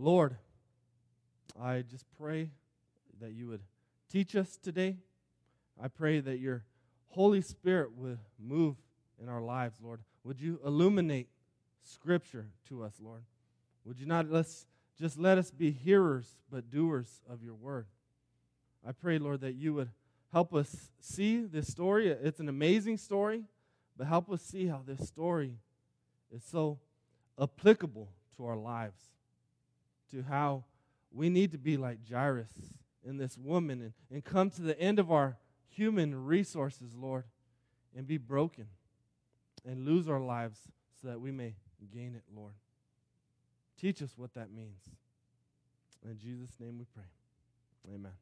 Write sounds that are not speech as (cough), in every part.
Lord, I just pray that you would teach us today. I pray that your Holy Spirit would move in our lives, Lord. Would you illuminate Scripture to us, Lord? Would you not let's just let us be hearers but doers of your word? I pray, Lord, that you would help us see this story. It's an amazing story, but help us see how this story is so applicable to our lives, to how we need to be like Jairus in this woman and, and come to the end of our human resources, Lord, and be broken and lose our lives so that we may gain it, Lord. Teach us what that means. In Jesus' name we pray. Amen.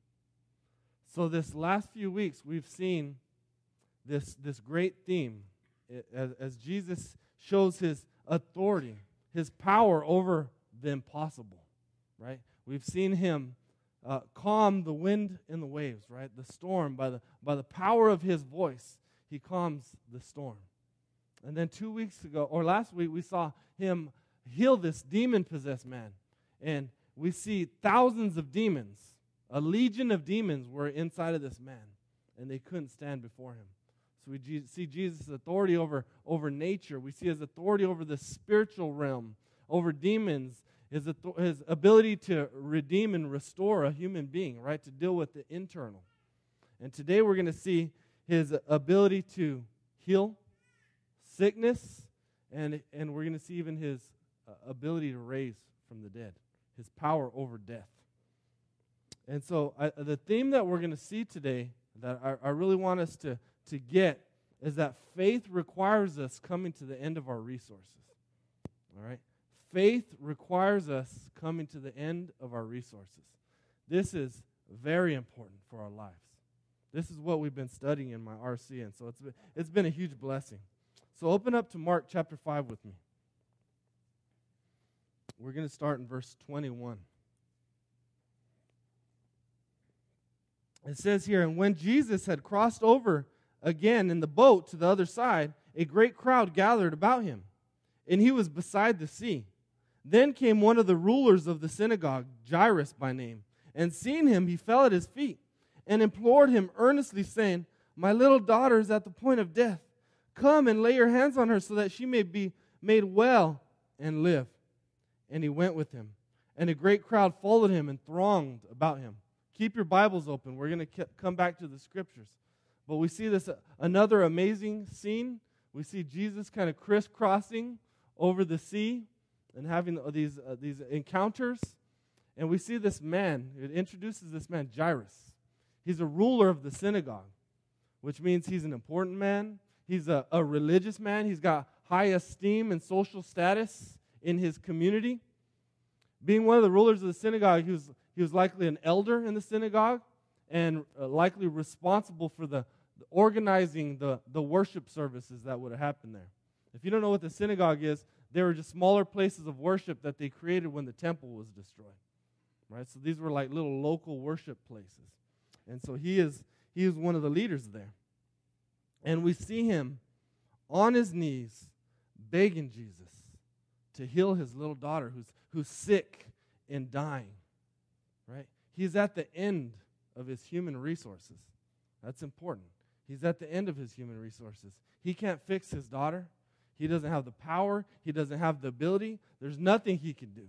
So, this last few weeks, we've seen this, this great theme as, as Jesus shows his authority, his power over the impossible, right? We've seen him uh, calm the wind and the waves, right? The storm, by the, by the power of his voice, he calms the storm. And then two weeks ago, or last week, we saw him heal this demon possessed man. And we see thousands of demons, a legion of demons were inside of this man, and they couldn't stand before him. So we see Jesus' authority over, over nature. We see his authority over the spiritual realm, over demons, his, his ability to redeem and restore a human being, right? To deal with the internal. And today we're going to see his ability to heal sickness, and, and we're going to see even his uh, ability to raise from the dead, his power over death. And so, I, the theme that we're going to see today that I, I really want us to, to get is that faith requires us coming to the end of our resources. All right? Faith requires us coming to the end of our resources. This is very important for our lives. This is what we've been studying in my RC, and so it's been, it's been a huge blessing. So open up to Mark chapter 5 with me. We're going to start in verse 21. It says here, And when Jesus had crossed over again in the boat to the other side, a great crowd gathered about him, and he was beside the sea. Then came one of the rulers of the synagogue, Jairus by name, and seeing him, he fell at his feet and implored him earnestly, saying, My little daughter is at the point of death. Come and lay your hands on her so that she may be made well and live. And he went with him. And a great crowd followed him and thronged about him. Keep your Bibles open. We're going to come back to the scriptures. But we see this uh, another amazing scene. We see Jesus kind of crisscrossing over the sea and having these, uh, these encounters. And we see this man, it introduces this man, Jairus. He's a ruler of the synagogue, which means he's an important man. He's a, a religious man. He's got high esteem and social status in his community. Being one of the rulers of the synagogue, he was, he was likely an elder in the synagogue and uh, likely responsible for the, the, organizing the, the worship services that would have happened there. If you don't know what the synagogue is, they were just smaller places of worship that they created when the temple was destroyed. Right? So these were like little local worship places. And so he is he is one of the leaders there. And we see him on his knees begging Jesus to heal his little daughter who's, who's sick and dying. Right? He's at the end of his human resources. That's important. He's at the end of his human resources. He can't fix his daughter. He doesn't have the power. He doesn't have the ability. There's nothing he can do.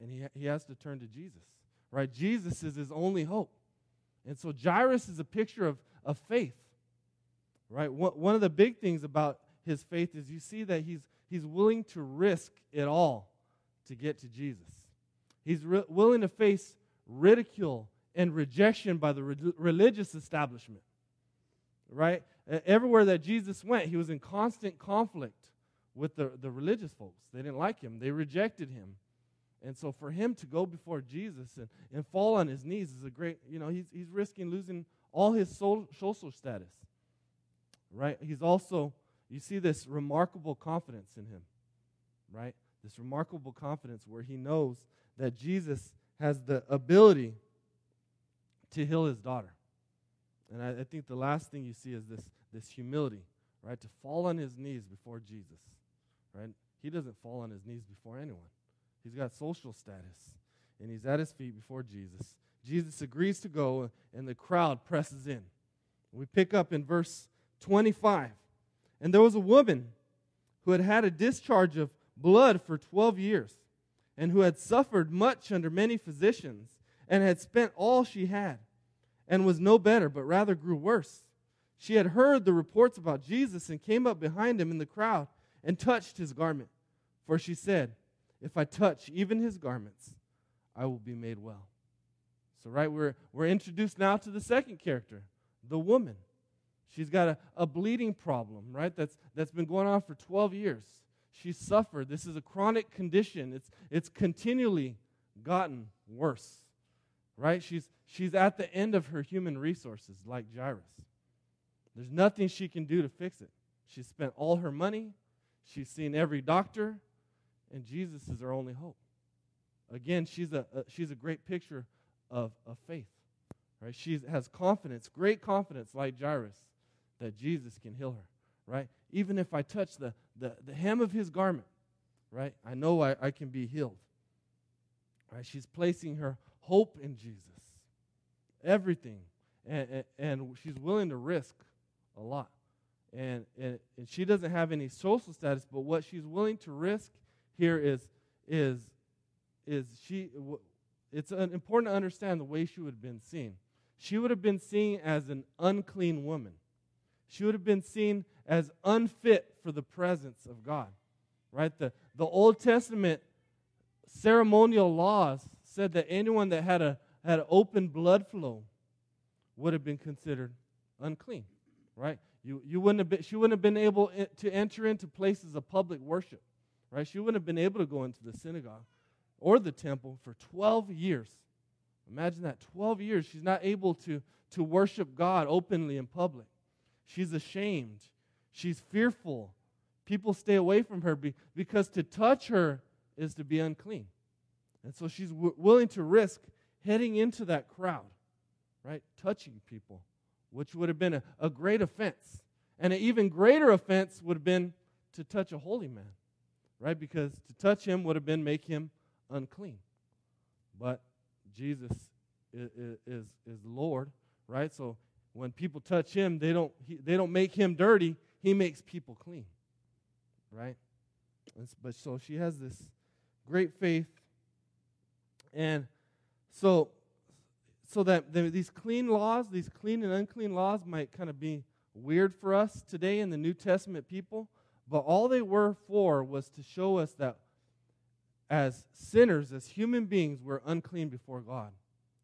And he, he has to turn to Jesus. Right? Jesus is his only hope. And so Jairus is a picture of, of faith. Right? One of the big things about his faith is you see that he's, he's willing to risk it all to get to Jesus. He's re- willing to face ridicule and rejection by the re- religious establishment. Right? Everywhere that Jesus went, he was in constant conflict with the, the religious folks. They didn't like him, they rejected him. And so for him to go before Jesus and, and fall on his knees is a great, you know, he's, he's risking losing all his social status right? He's also, you see this remarkable confidence in him, right? This remarkable confidence where he knows that Jesus has the ability to heal his daughter. And I, I, think the last thing you see is this, this humility, right? To fall on his knees before Jesus, right? He doesn't fall on his knees before anyone. He's got social status. And he's at his feet before Jesus. Jesus agrees to go, and the crowd presses in. We pick up in verse 25. And there was a woman who had had a discharge of blood for 12 years, and who had suffered much under many physicians, and had spent all she had, and was no better, but rather grew worse. She had heard the reports about Jesus and came up behind him in the crowd and touched his garment. For she said, If I touch even his garments, I will be made well. So, right, we're, we're introduced now to the second character, the woman. She's got a, a bleeding problem, right? That's, that's been going on for 12 years. She's suffered. This is a chronic condition. It's, it's continually gotten worse, right? She's, she's at the end of her human resources, like Jairus. There's nothing she can do to fix it. She's spent all her money, she's seen every doctor, and Jesus is her only hope. Again, she's a, a she's a great picture of, of faith. Right? She has confidence, great confidence, like Jairus, that Jesus can heal her. Right? Even if I touch the, the, the hem of his garment, right? I know I, I can be healed. Right? She's placing her hope in Jesus. Everything. And, and, and she's willing to risk a lot. And, and, and she doesn't have any social status, but what she's willing to risk here is, is, is she, it's important to understand the way she would have been seen. She would have been seen as an unclean woman. She would have been seen as unfit for the presence of God. Right? The, the Old Testament ceremonial laws said that anyone that had a had open blood flow would have been considered unclean right? You, you wouldn't have been, she wouldn't have been able to enter into places of public worship, right? She wouldn't have been able to go into the synagogue or the temple for 12 years. Imagine that 12 years. She's not able to, to worship God openly in public. She's ashamed. She's fearful. People stay away from her be, because to touch her is to be unclean. And so she's w- willing to risk heading into that crowd, right? Touching people which would have been a, a great offense. And an even greater offense would have been to touch a holy man, right? Because to touch him would have been make him unclean. But Jesus is, is, is Lord, right? So when people touch him, they don't, he, they don't make him dirty. He makes people clean, right? but so she has this great faith. And so so that these clean laws, these clean and unclean laws, might kind of be weird for us today in the New Testament people, but all they were for was to show us that as sinners, as human beings, we're unclean before God,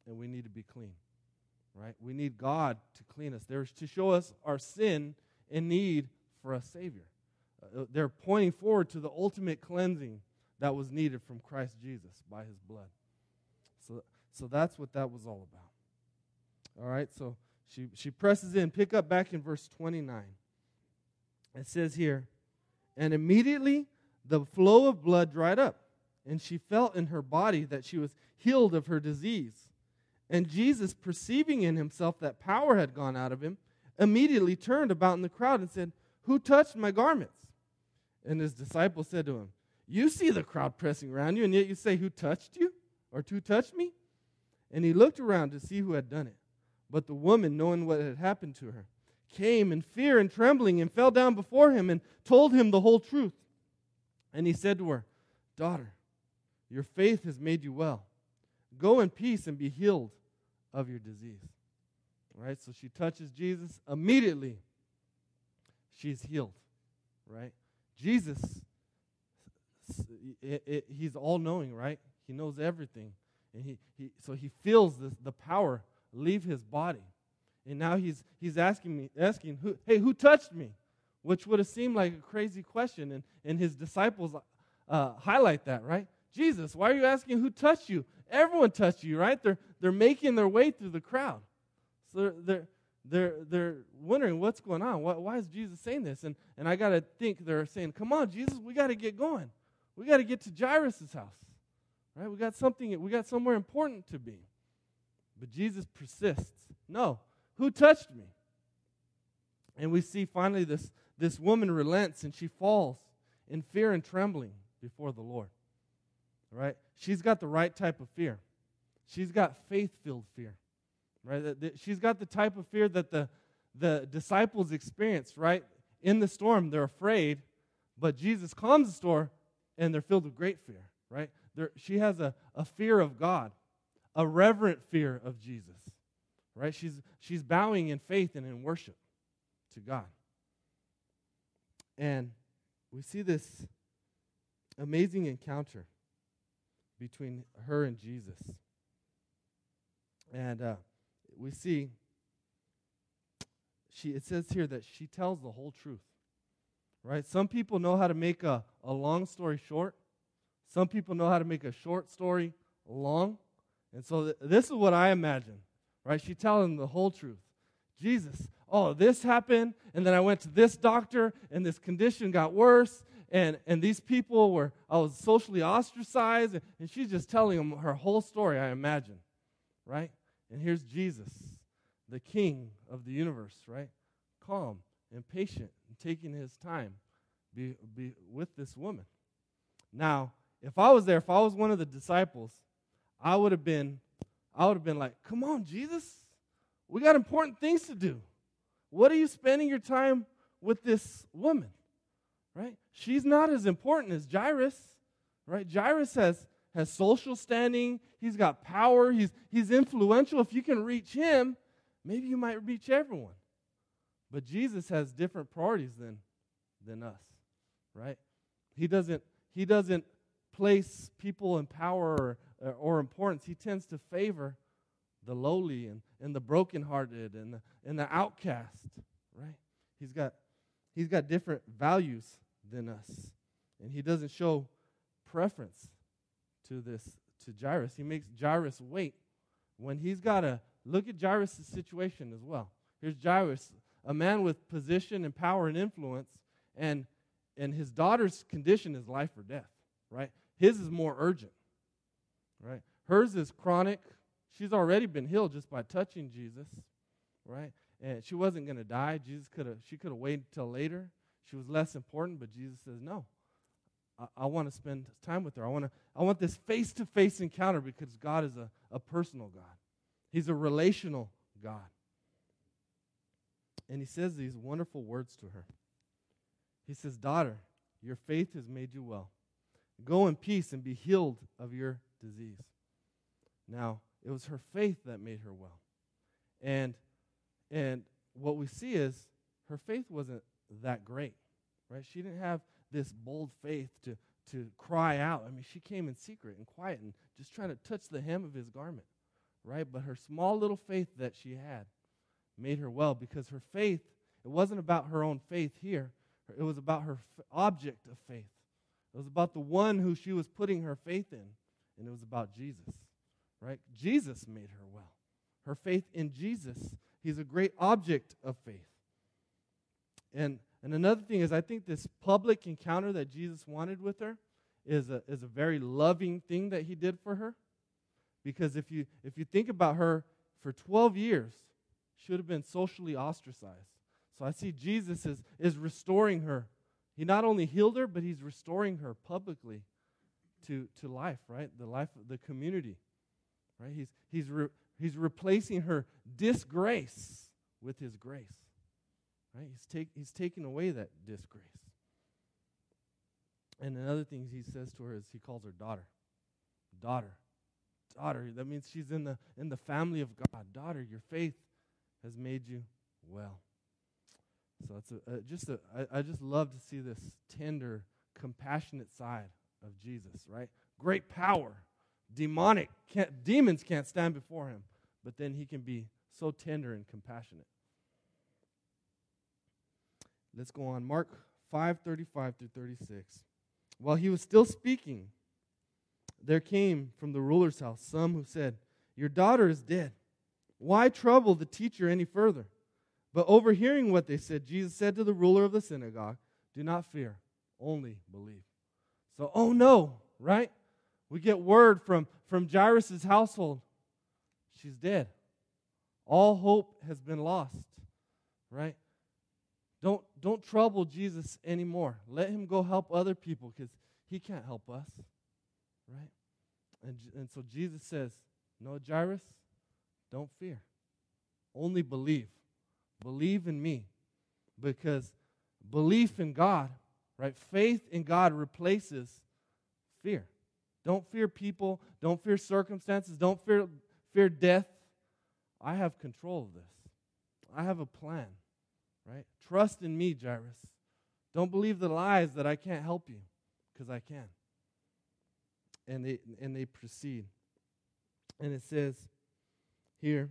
and we need to be clean. Right? We need God to clean us. There's to show us our sin and need for a Savior. Uh, they're pointing forward to the ultimate cleansing that was needed from Christ Jesus by His blood. So so that's what that was all about. All right, so she, she presses in. Pick up back in verse 29. It says here, and immediately the flow of blood dried up, and she felt in her body that she was healed of her disease. And Jesus, perceiving in himself that power had gone out of him, immediately turned about in the crowd and said, Who touched my garments? And his disciples said to him, You see the crowd pressing around you, and yet you say, Who touched you? Or who touched me? And he looked around to see who had done it. But the woman, knowing what had happened to her, came in fear and trembling and fell down before him and told him the whole truth. And he said to her, Daughter, your faith has made you well. Go in peace and be healed of your disease. Right? So she touches Jesus. Immediately, she's healed. Right? Jesus, it, it, he's all knowing, right? He knows everything. And he, he, so he feels this, the power leave his body. And now he's, he's asking me, asking, who, hey, who touched me? Which would have seemed like a crazy question. And, and his disciples uh, highlight that, right? Jesus, why are you asking who touched you? Everyone touched you, right? They're, they're making their way through the crowd. So they're, they're, they're, wondering what's going on. Why, why is Jesus saying this? And, and I got to think they're saying, come on, Jesus, we got to get going. We got to get to Jairus' house. Right? We got something, we got somewhere important to be. But Jesus persists. No. Who touched me? And we see finally this, this woman relents and she falls in fear and trembling before the Lord. right? She's got the right type of fear. She's got faith filled fear, right? She's got the type of fear that the, the disciples experienced, right? In the storm, they're afraid, but Jesus calms the storm and they're filled with great fear, right? They're, she has a, a fear of God, a reverent fear of Jesus, right? She's, she's bowing in faith and in worship to God. And we see this amazing encounter between her and Jesus. And uh, we see, she, it says here that she tells the whole truth. Right? Some people know how to make a, a long story short. Some people know how to make a short story long. And so th- this is what I imagine. Right? She telling the whole truth. Jesus, oh, this happened, and then I went to this doctor, and this condition got worse, and, and these people were, I was socially ostracized, and, and she's just telling them her whole story, I imagine, right? And here's Jesus, the king of the universe, right? Calm and patient and taking his time be, be with this woman. Now, if I was there, if I was one of the disciples, I would have been, I would have been like, come on, Jesus, we got important things to do. What are you spending your time with this woman? Right? She's not as important as Jairus. Right? Jairus has, has social standing, he's got power, he's, he's influential. If you can reach him, maybe you might reach everyone. But Jesus has different priorities than, than us, right? He doesn't, he doesn't place people in power or, or importance. He tends to favor the lowly and, and the brokenhearted and the, and the outcast, right? He's got, he's got different values than us. And he doesn't show preference to this, to Jairus. He makes Jairus wait when he's got to look at Jairus' situation as well. Here's Jairus, a man with position and power and influence, and, and his daughter's condition is life or death, right? His is more urgent, right? Hers is chronic, She's already been healed just by touching Jesus, right? And she wasn't going to die. Jesus could have. She could have waited till later. She was less important, but Jesus says, "No, I, I want to spend time with her. I want to. I want this face-to-face encounter because God is a, a personal God. He's a relational God." And he says these wonderful words to her. He says, "Daughter, your faith has made you well. Go in peace and be healed of your disease." Now, it was her faith that made her well. And and what we see is her faith wasn't that great. Right? She didn't have this bold faith to to cry out. I mean, she came in secret and quiet and just trying to touch the hem of his garment. Right? But her small little faith that she had made her well because her faith, it wasn't about her own faith here. It was about her f- object of faith. It was about the one who she was putting her faith in, and it was about Jesus right? Jesus made her well. Her faith in Jesus, he's a great object of faith. And, and another thing is, I think this public encounter that Jesus wanted with her is a, is a very loving thing that he did for her. Because if you, if you think about her, for 12 years, she would have been socially ostracized. So I see Jesus is, is restoring her. He not only healed her, but he's restoring her publicly to, to life, right? The life of the community. Right? He's, he's, re, he's replacing her disgrace with his grace. Right? He's, take, he's taking away that disgrace. And another thing he says to her is he calls her daughter. Daughter. Daughter. That means she's in the, in the family of God. Daughter, your faith has made you well. So it's a, just a, I, I just love to see this tender, compassionate side of Jesus, right? Great power, demonic can't, demons can't stand before him but then he can be so tender and compassionate. Let's go on. Mark 5 35 through 36 while he was still speaking there came from the ruler's house some who said your daughter is dead. Why trouble the teacher any further but overhearing what they said jesus said to the ruler of the synagogue do not fear only believe so oh no right we get word from, from Jairus' household she's dead. All hope has been lost, right? Don't, don't trouble Jesus anymore. Let him go help other people because he can't help us, right? And, and so Jesus says, No, Jairus, don't fear. Only believe. Believe in me. Because belief in God, right? Faith in God replaces fear. Don't fear people. Don't fear circumstances. Don't fear, fear death. I have control of this. I have a plan, right? Trust in me, Jairus. Don't believe the lies that I can't help you, because I can. And they, and they proceed. And it says here,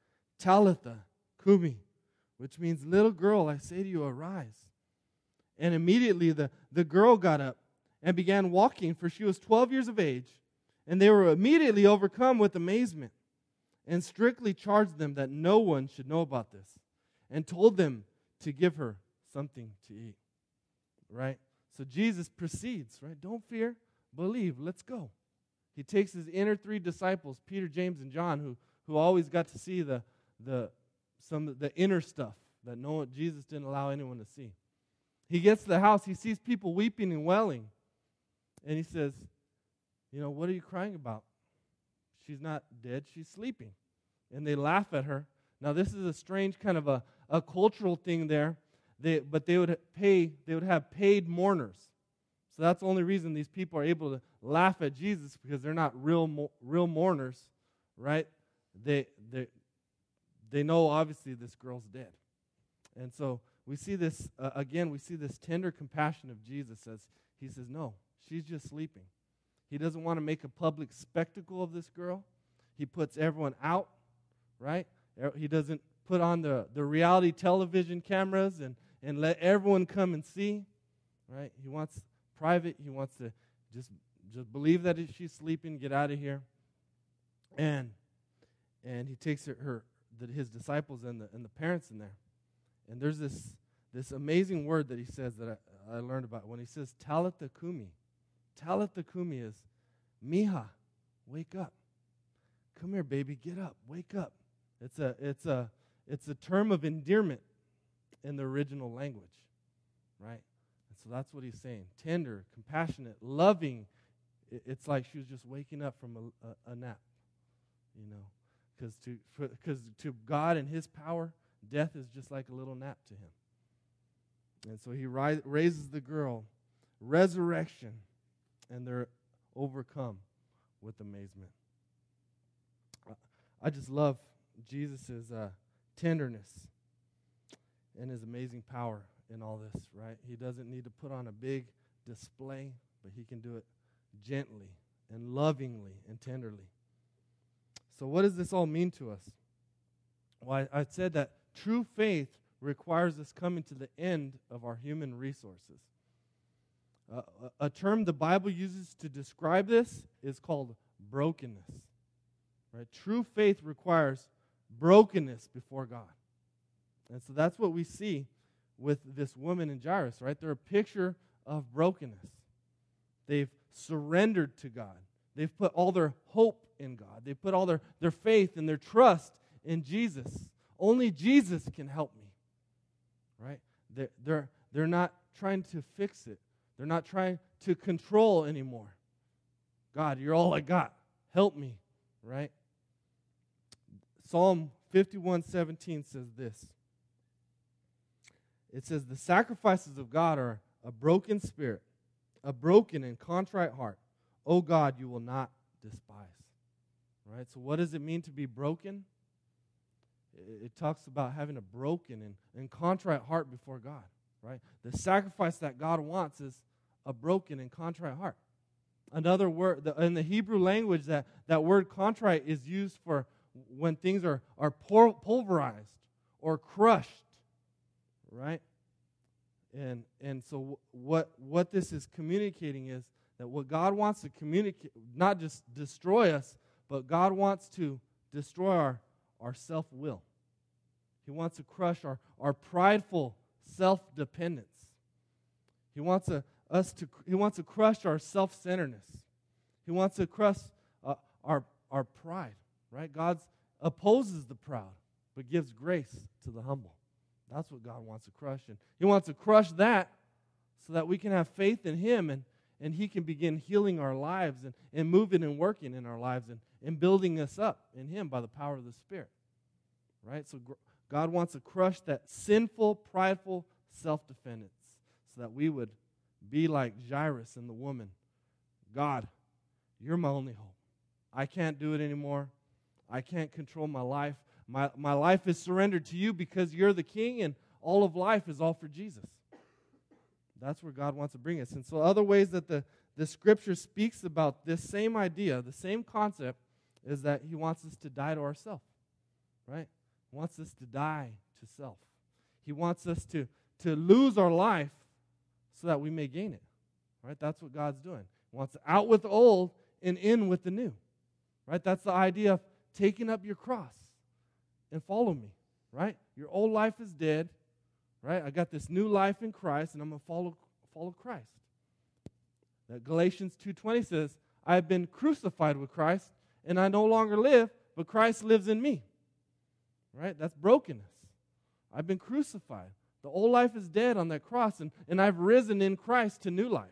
Talitha Kumi, which means, Little girl, I say to you, arise. And immediately the, the girl got up and began walking, for she was 12 years of age. And they were immediately overcome with amazement and strictly charged them that no one should know about this and told them to give her something to eat. Right? So Jesus proceeds, right? Don't fear, believe, let's go. He takes his inner three disciples, Peter, James, and John, who, who always got to see the, the, some the inner stuff that no one, Jesus didn't allow anyone to see. He gets to the house, he sees people weeping and wailing, and he says, You know, what are you crying about? She's not dead, she's sleeping. And they laugh at her. Now, this is a strange kind of a, a cultural thing there, they, but they would pay, they would have paid mourners. So that's the only reason these people are able to laugh at Jesus because they're not real, real mourners, right? They, they, they know obviously this girl's dead. And so we see this, uh, again, we see this tender compassion of Jesus as he says, No, she's just sleeping. He doesn't want to make a public spectacle of this girl. He puts everyone out, right? He doesn't put on the, the reality television cameras and, and let everyone come and see, right? He wants private. He wants to just, just believe that she's sleeping, get out of here. And, and he takes her, her the, his disciples and the, and the parents in there. And there's this, this amazing word that he says that I, I learned about when he says Talitha Kumi. Talitha Kumi is, Mija, wake up. Come here, baby, get up, wake up. It's a, it's a, it's a term of endearment in the original language, right? And so that's what he's saying tender, compassionate, loving. It's like she was just waking up from a, a, a nap, you know, because to, because to God and his power, death is just like a little nap to him. And so he ri- raises the girl, resurrection, and they're overcome with amazement. I just love Jesus' uh, tenderness and his amazing power in all this, right? He doesn't need to put on a big display, but he can do it gently and lovingly and tenderly. So, what does this all mean to us? Well, I, I said that true faith requires us coming to the end of our human resources. Uh, a term the Bible uses to describe this is called brokenness. Right? True faith requires brokenness before God. And so that's what we see with this woman in Jairus, right? They're a picture of brokenness. They've surrendered to God. They've put all their hope in God. They've put all their, their faith and their trust in Jesus. Only Jesus can help me. Right? They're, they're, they're not trying to fix it. They're not trying to control anymore. God, you're all I got. Help me, right? Psalm 51:17 says this. It says the sacrifices of God are a broken spirit, a broken and contrite heart. O God, you will not despise. Right? So what does it mean to be broken? It, it talks about having a broken and, and contrite heart before God, right? The sacrifice that God wants is a broken and contrite heart. Another word, the, in the Hebrew language, that, that word contrite is used for when things are, are pulverized or crushed, right? And, and so what, what this is communicating is that what God wants to communicate, not just destroy us, but God wants to destroy our, our self will. He wants to crush our, our prideful self dependence. He wants a, us to, he wants to crush our self centeredness. He wants to crush uh, our, our pride, right? God opposes the proud, but gives grace to the humble. That's what God wants to crush. And He wants to crush that so that we can have faith in Him and, and He can begin healing our lives and, and moving and working in our lives and, and building us up in Him by the power of the Spirit. Right? So God wants to crush that sinful, prideful self defendence so that we would be like Jairus and the woman. God, you're my only hope. I can't do it anymore. I can't control my life. My, my life is surrendered to you because you're the king, and all of life is all for Jesus. That's where God wants to bring us. And so, other ways that the, the scripture speaks about this same idea, the same concept, is that He wants us to die to ourselves, right? He wants us to die to self. He wants us to, to lose our life so that we may gain it, right? That's what God's doing. He wants out with the old and in with the new, right? That's the idea of taking up your cross and follow me, right? Your old life is dead, right? I got this new life in Christ, and I'm going to follow, follow Christ. That Galatians 2.20 says, I have been crucified with Christ, and I no longer live, but Christ lives in me. Right? That's brokenness. I've been crucified. The old life is dead on that cross, and, and I've risen in Christ to new life.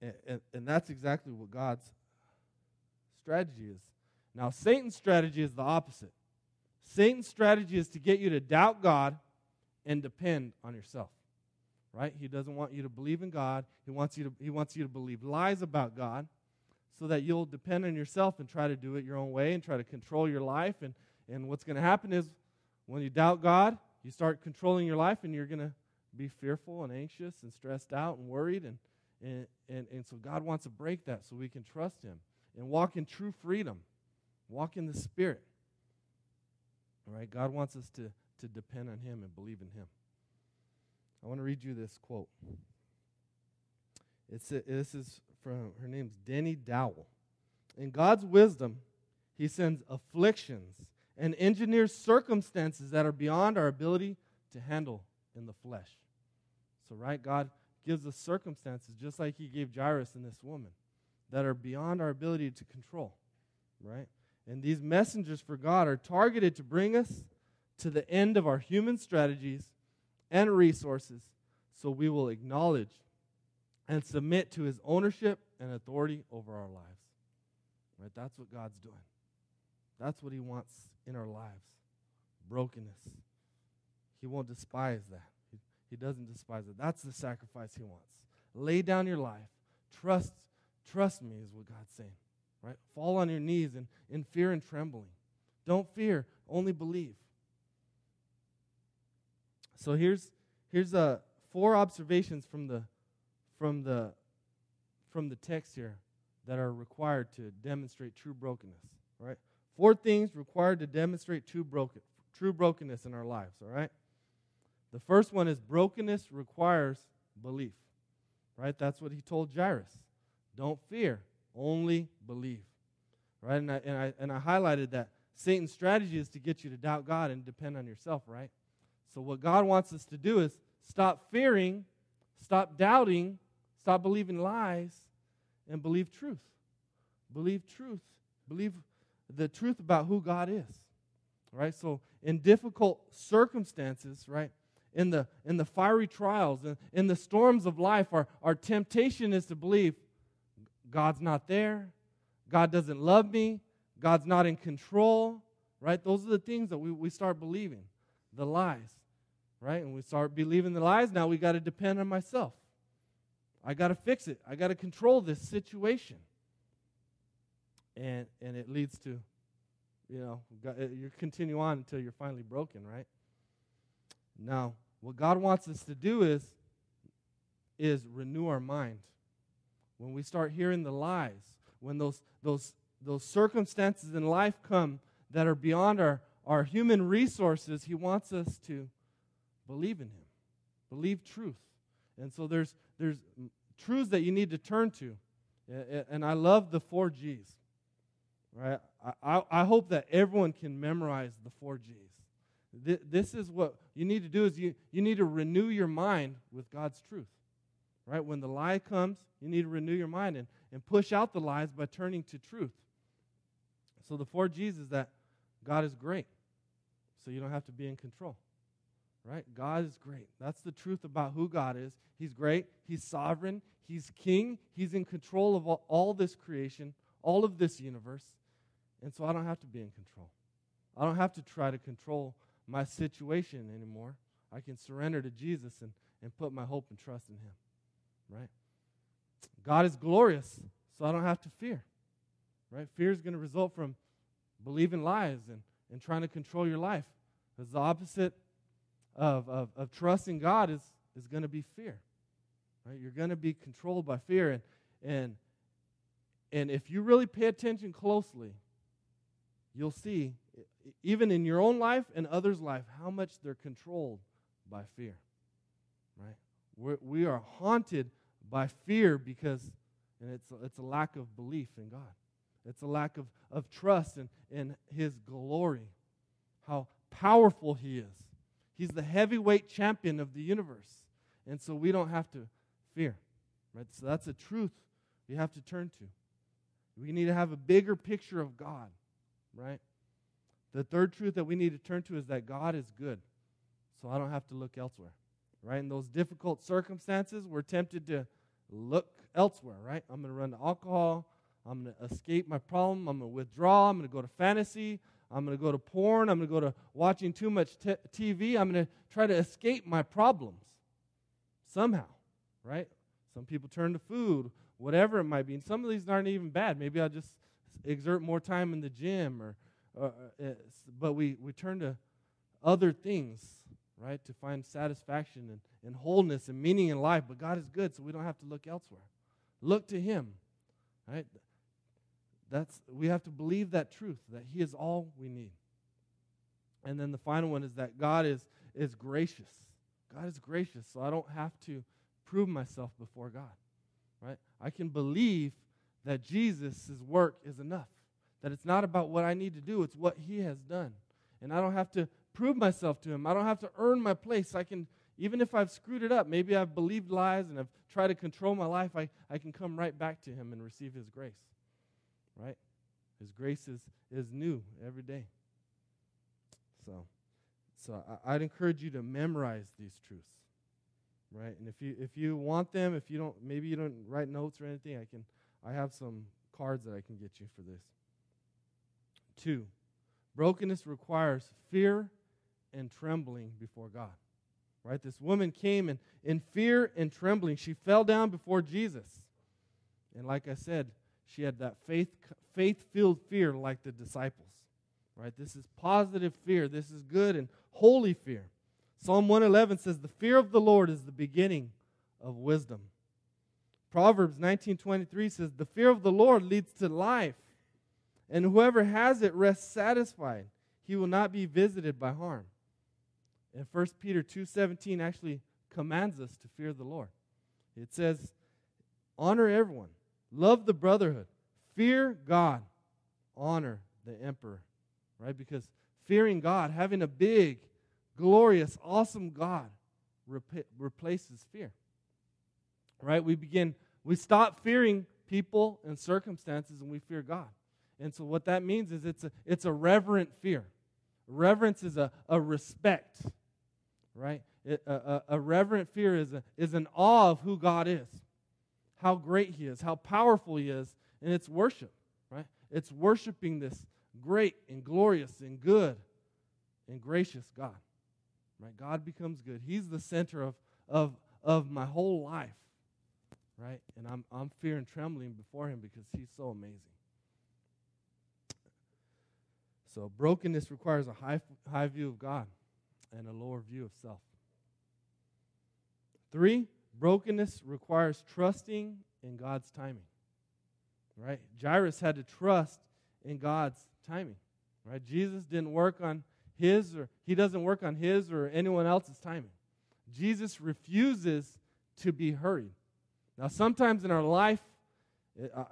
And, and, and that's exactly what God's strategy is. Now, Satan's strategy is the opposite. Satan's strategy is to get you to doubt God and depend on yourself. Right? He doesn't want you to believe in God. He wants you to, he wants you to believe lies about God so that you'll depend on yourself and try to do it your own way and try to control your life. And, and what's going to happen is when you doubt God, you start controlling your life and you're going to be fearful and anxious and stressed out and worried. And, and, and, and so God wants to break that so we can trust Him and walk in true freedom, walk in the Spirit. Right? God wants us to, to depend on Him and believe in Him. I want to read you this quote. It's a, this is from her name's Denny Dowell. In God's wisdom, He sends afflictions and engineers circumstances that are beyond our ability to handle in the flesh. So, right, God gives us circumstances just like He gave Jairus and this woman that are beyond our ability to control, right? And these messengers for God are targeted to bring us to the end of our human strategies and resources so we will acknowledge and submit to his ownership and authority over our lives. Right? That's what God's doing. That's what he wants in our lives. Brokenness. He won't despise that. He, doesn't despise it. That's the sacrifice he wants. Lay down your life. Trust trust me is what God's saying. Right? Fall on your knees in, in fear and trembling. Don't fear, only believe. So here's here's uh, four observations from the from the from the text here that are required to demonstrate true brokenness. Right? Four things required to demonstrate true broken true brokenness in our lives. All right. The first one is brokenness requires belief. Right? That's what he told Jairus. Don't fear, only believe. Right? And I, and I, and I highlighted that Satan's strategy is to get you to doubt God and depend on yourself, right? So, what God wants us to do is stop fearing, stop doubting, stop believing lies, and believe truth. Believe truth. Believe the truth about who God is. Right? So, in difficult circumstances, right? In the, in the fiery trials, in, in the storms of life, our, our temptation is to believe God's not there. God doesn't love me. God's not in control, right? Those are the things that we, we start believing the lies, right? And we start believing the lies. Now we got to depend on myself. I got to fix it. I got to control this situation. And, and it leads to, you know, eh, you continue on until you're finally broken, right? Now, what God wants us to do is, is renew our mind when we start hearing the lies, when those, those, those circumstances in life come that are beyond our, our human resources, He wants us to believe in Him, believe truth. And so there's, there's truths that you need to turn to. And I love the four G's. Right? I, I hope that everyone can memorize the four G's. This is what you need to do is you, you need to renew your mind with God's truth. Right? When the lie comes, you need to renew your mind and, and push out the lies by turning to truth. So the four G's is that God is great. So you don't have to be in control. Right? God is great. That's the truth about who God is. He's great. He's sovereign. He's king. He's in control of all, all this creation, all of this universe. And so I don't have to be in control. I don't have to try to control my situation anymore. I can surrender to Jesus and, and put my hope and trust in Him. Right? God is glorious, so I don't have to fear. Right? Fear is going to result from believing lies and, and trying to control your life. Because the opposite of, of, of trusting God is, is going to be fear. Right? You're going to be controlled by fear. And, and, and if you really pay attention closely, you'll see, even in your own life and others' life, how much they're controlled by fear. Right? We're, we are haunted by fear because, and it's, it's a lack of belief in God. It's a lack of, of trust in, in His glory, how powerful He is. He's the heavyweight champion of the universe. And so we don't have to fear. Right? So that's a truth we have to turn to. We need to have a bigger picture of God, right? The third truth that we need to turn to is that God is good. So I don't have to look elsewhere. Right? In those difficult circumstances, we're tempted to look elsewhere, right? I'm going to run to alcohol. I'm going to escape my problem. I'm going to withdraw. I'm going to go to fantasy. I'm going to go to porn. I'm going to go to watching too much t- TV. I'm going to try to escape my problems somehow, right? Some people turn to food, whatever it might be. And some of these aren't even bad. Maybe I'll just exert more time in the gym or, uh, but we, we turn to other things, right, to find satisfaction and, and wholeness and meaning in life. But God is good, so we don't have to look elsewhere. Look to Him, right? That's, we have to believe that truth, that He is all we need. And then the final one is that God is, is gracious. God is gracious, so I don't have to prove myself before God. Right? I can believe that Jesus' work is enough. That it's not about what I need to do, it's what He has done. And I don't have to prove myself to Him. I don't have to earn my place. I can, even if I've screwed it up, maybe I've believed lies and I've tried to control my life, I, I can come right back to Him and receive His grace right? His grace is, is new every day. So, so I, would encourage you to memorize these truths, right? And if you if you want them, if you don't, maybe you don't write notes or anything, I can. I have some cards that I can get you for this. Two, brokenness requires fear and trembling before God. Right? This woman came and in fear and trembling, she fell down before Jesus. And like I said, she had that faith faith-filled fear like the disciples. Right? This is positive fear. This is good and holy fear. Psalm 111 says the fear of the Lord is the beginning of wisdom. Proverbs 19:23 says the fear of the Lord leads to life, and whoever has it rests satisfied. He will not be visited by harm. And 1 Peter 2:17 actually commands us to fear the Lord. It says, "Honor everyone, Love the brotherhood. Fear God. Honor the emperor. Right? Because fearing God, having a big, glorious, awesome God, rep- replaces fear. Right? We begin, we stop fearing people and circumstances and we fear God. And so what that means is it's a, it's a reverent fear. Reverence is a, a respect, right? It, a, a, a reverent fear is, a, is an awe of who God is how great He is, how powerful He is, and it's worship, right? It's worshiping this great and glorious and good and gracious God, right? God becomes good. He's the center of, of, of my whole life, right? And I'm, I'm fear and trembling before Him because He's so amazing. So brokenness requires a high, high view of God and a lower view of self. Three, Brokenness requires trusting in God's timing. Right? Jairus had to trust in God's timing. Right? Jesus didn't work on his or he doesn't work on his or anyone else's timing. Jesus refuses to be hurried. Now, sometimes in our life,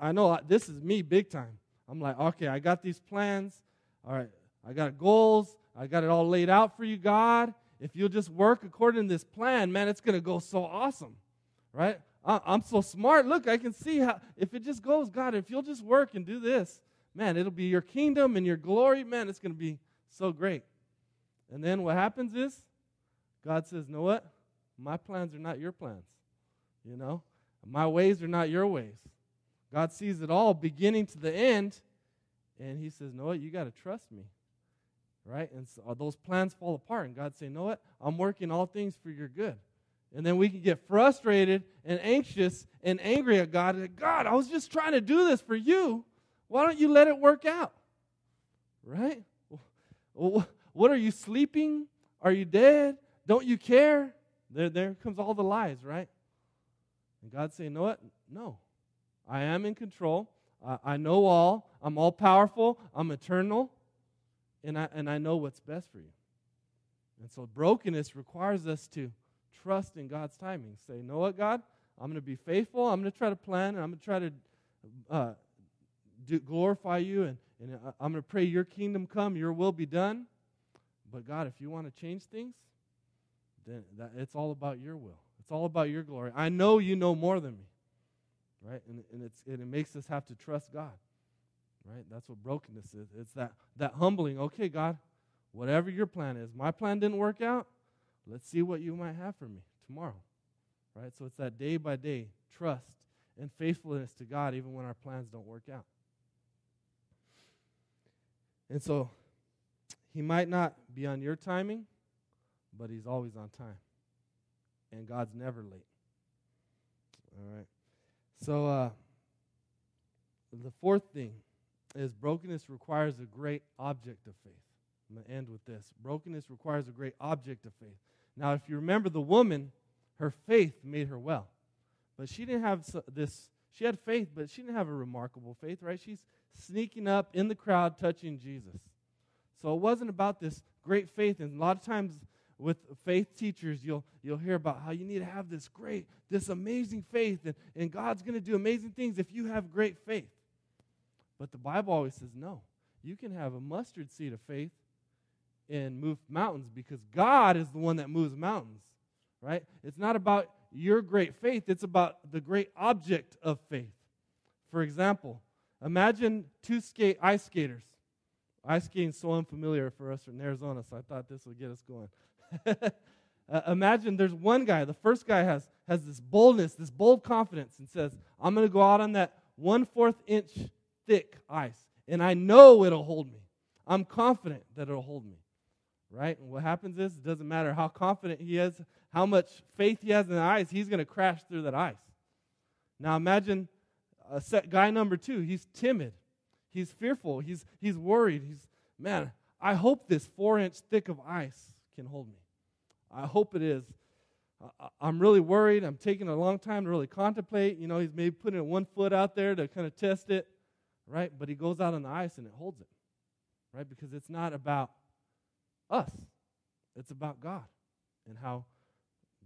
I know this is me big time. I'm like, okay, I got these plans. All right, I got goals. I got it all laid out for you, God. If you'll just work according to this plan, man, it's going to go so awesome, right? I'm so smart. Look, I can see how, if it just goes, God, if you'll just work and do this, man, it'll be your kingdom and your glory. Man, it's going to be so great. And then what happens is God says, know what? My plans are not your plans. You know, my ways are not your ways. God sees it all beginning to the end, and He says, know what? You got to trust me. Right? And so uh, those plans fall apart, and God say, know what? I'm working all things for your good. And then we can get frustrated and anxious and angry at God. God, I was just trying to do this for you. Why don't you let it work out? Right? What are you sleeping? Are you dead? Don't you care? There, there comes all the lies, right? And God saying, "Know what? No. I am in control. I know all. I'm all powerful. I'm eternal. And I, and I know what's best for you. And so brokenness requires us to trust in God's timing. Say, know what, God? I'm going to be faithful. I'm going to try to plan, and I'm going to try to uh, do, glorify you, and, and I'm going to pray your kingdom come, your will be done. But God, if you want to change things, then that, it's all about your will. It's all about your glory. I know you know more than me, right? And, and, it's, and it makes us have to trust God, right? That's what brokenness is. It's that, that humbling, okay, God, whatever your plan is. My plan didn't work out. Let's see what you might have for me tomorrow. Right? So it's that day by day trust and faithfulness to God even when our plans don't work out. And so he might not be on your timing, but he's always on time. And God's never late. All right. So uh, the fourth thing is brokenness requires a great object of faith. I'm going to end with this. Brokenness requires a great object of faith. Now, if you remember the woman, her faith made her well. But she didn't have this, she had faith, but she didn't have a remarkable faith, right? She's sneaking up in the crowd touching Jesus. So it wasn't about this great faith. And a lot of times with faith teachers, you'll, you'll hear about how you need to have this great, this amazing faith, and, and God's going to do amazing things if you have great faith. But the Bible always says no. You can have a mustard seed of faith and move mountains because God is the one that moves mountains, right? It's not about your great faith, it's about the great object of faith. For example, imagine two skate ice skaters. Ice skating is so unfamiliar for us in Arizona, so I thought this would get us going. (laughs) uh, imagine there's one guy, the first guy has, has this boldness, this bold confidence, and says, I'm going to go out on that one fourth inch thick ice, and I know it'll hold me. I'm confident that it'll hold me right? And what happens is, it doesn't matter how confident he is, how much faith he has in the ice, he's going to crash through that ice. Now imagine a set guy number two. He's timid. He's fearful. He's, he's worried. He's, man, I hope this four inch thick of ice can hold me. I hope it is. I'm really worried. I'm taking a long time to really contemplate. You know, he's maybe putting one foot out there to kind of test it, right? But he goes out on the ice and it holds it, right? Because it's not about us. It's about God and how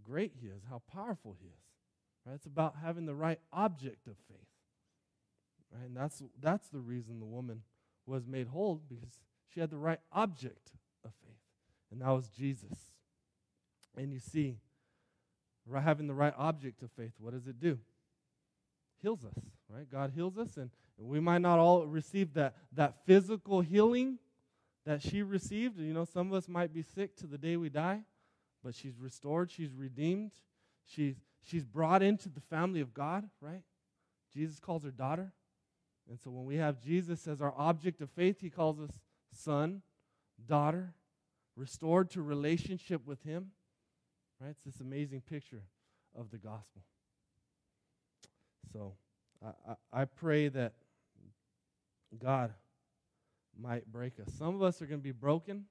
great He is, how powerful He is. Right? It's about having the right object of faith. Right? And that's, that's the reason the woman was made whole because she had the right object of faith. And that was Jesus. And you see, having the right object of faith, what does it do? Heals us, right? God heals us, and we might not all receive that, that physical healing that she received. You know, some of us might be sick to the day we die, but she's restored, she's redeemed, she's, she's brought into the family of God, right? Jesus calls her daughter. And so when we have Jesus as our object of faith, he calls us son, daughter, restored to relationship with him. Right? It's this amazing picture of the gospel. So I, I, pray that God might break us. Some of us are going to be broken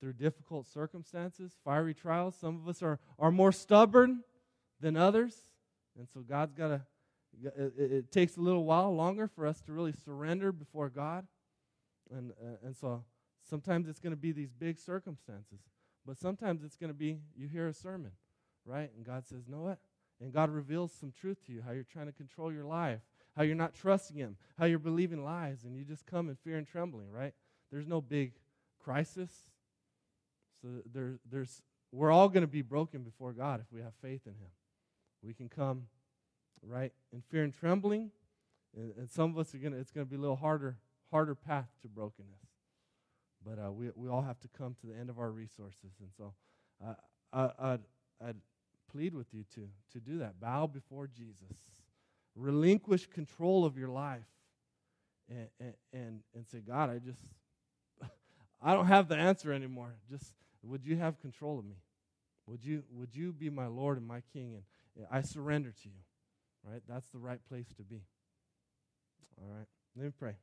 through difficult circumstances, fiery trials. Some of us are, are more stubborn than others. And so God's got to, it, it, takes a little while longer for us to really surrender before God. And, uh, and so sometimes it's going to be these big circumstances. But sometimes it's going to be you hear a sermon, right? And God says, know what? And God reveals some truth to you, how you're trying to control your life, how you're not trusting Him, how you're believing lies, and you just come in fear and trembling, right? There's no big crisis. So there, there's, we're all going to be broken before God if we have faith in Him. We can come, right, in fear and trembling, and, and some of us are going to, it's going to be a little harder, harder path to brokenness. But uh, we, we all have to come to the end of our resources. And so uh, I, I'd, I'd plead with you to, to do that. Bow before Jesus. Relinquish control of your life. And, and, and, say, God, I just, (laughs) I don't have the answer anymore. Just, would you have control of me? Would you, would you be my Lord and my King? And I surrender to you. Right? That's the right place to be. All right. Let me pray.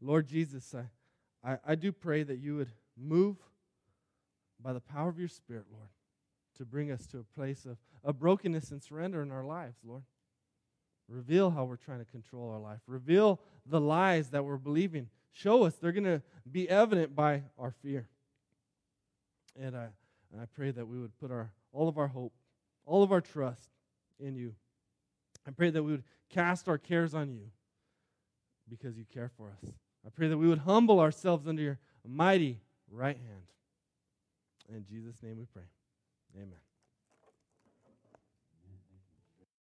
Lord Jesus, I, I, I do pray that you would move by the power of your Spirit, Lord, to bring us to a place of, of brokenness and surrender in our lives, Lord. Reveal how we're trying to control our life. Reveal the lies that we're believing. Show us. They're going to be evident by our fear. And I, and I pray that we would put our, all of our hope, all of our trust in you. I pray that we would cast our cares on you because you care for us. I pray that we would humble ourselves under your mighty right hand. In Jesus' name we pray. Amen.